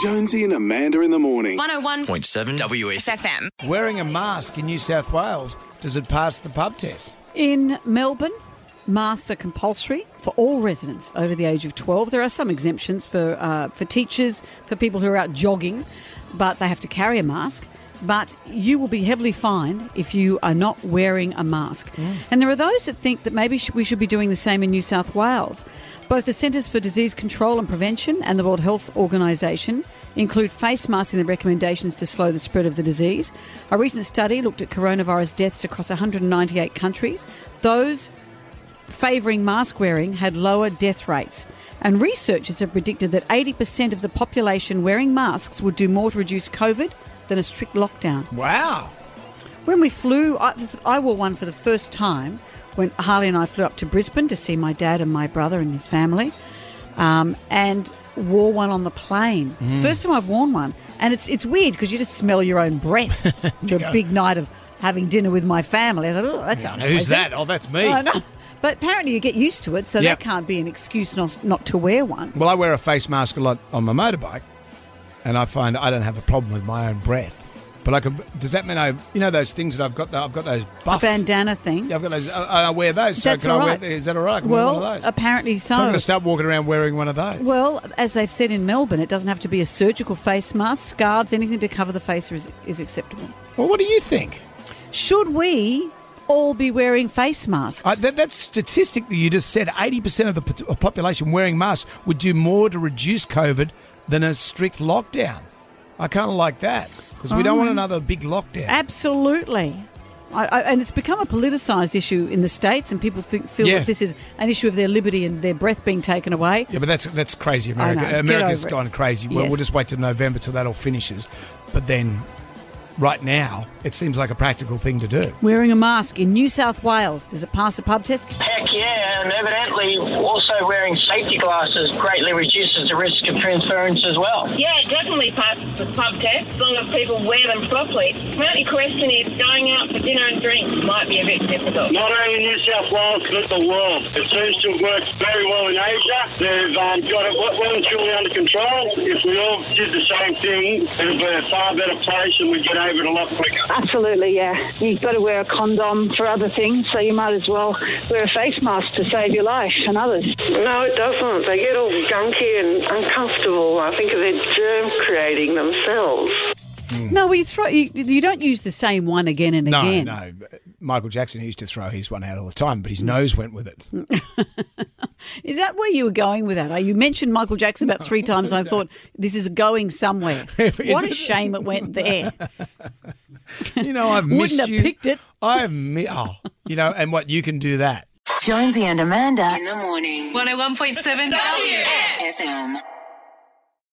Jonesy and Amanda in the morning. 101.7 WS. FM. Wearing a mask in New South Wales, does it pass the pub test? In Melbourne, masks are compulsory for all residents over the age of 12. There are some exemptions for, uh, for teachers, for people who are out jogging, but they have to carry a mask. But you will be heavily fined if you are not wearing a mask. Mm. And there are those that think that maybe we should be doing the same in New South Wales. Both the Centres for Disease Control and Prevention and the World Health Organisation include face masks in the recommendations to slow the spread of the disease. A recent study looked at coronavirus deaths across 198 countries. Those favouring mask wearing had lower death rates. And researchers have predicted that 80% of the population wearing masks would do more to reduce COVID than a strict lockdown. Wow. When we flew, I, I wore one for the first time when Harley and I flew up to Brisbane to see my dad and my brother and his family, um, and wore one on the plane. First time I've worn one, and it's it's weird because you just smell your own breath. to a big night of having dinner with my family. I thought, oh, that's Who's unpleasant." that? Oh, that's me. I know. But apparently you get used to it, so Yep. that can't be an excuse not, not to wear one. Well, I wear a face mask a lot on my motorbike, and I find I don't have a problem with my own breath. But I could. Does that mean I? You know those things that I've got. I've got those A bandana thing. Yeah, I've got those. Uh, I, I wear those. So That's can all I right. wear? Is that all right? I can wear Well, one of those. apparently so. so I'm going to start walking around wearing one of those. Well, as they've said in Melbourne, it doesn't have to be a surgical face mask. Scarves, anything to cover the face is, is acceptable. well, what do you think? Should we all be wearing face masks? Uh, that, that statistic that you just said, 80% of the population wearing masks would do more to reduce COVID than a strict lockdown. I kind of like that because we don't want another big lockdown. Absolutely. I, I, and it's become a politicised issue in the States, and people think, feel Yeah. that this is an issue of their liberty and their breath being taken away. Yeah, but that's that's crazy. I America's gone crazy. Well, we'll just wait till November till that all finishes. But then, right now, it seems like a practical thing to do. Wearing a mask in New South Wales, does it pass the pub test? Heck yeah, and evidently also wearing safety glasses greatly reduces the risk of transference as well. Yeah, it definitely passes the pub test as long as people wear them properly. The only question is and drinks might be a bit difficult. Not only New South Wales, but the world. It seems to have worked very well in Asia. They've um, got it well well and truly under control. If we all did the same thing, it would be a far better place and we'd get over it a lot quicker. Absolutely, yeah. You've got to wear a condom for other things, so you might as well wear a face mask to save your life and others. No, it doesn't. They get all gunky and uncomfortable. I think they're germ creating themselves. No, well, you throw you, you don't use the same one again and No, again. no. Michael Jackson used to throw his one out all the time, but his nose went with it. Is that where you were going with that? You mentioned Michael Jackson about three times, and I thought this is going somewhere. What a it? shame it went there. You know, I've missed Wouldn't have you. picked it. I've mi- oh, you know, and what you can do that. Jonesy and Amanda. In the morning. 101.7 WS. FM.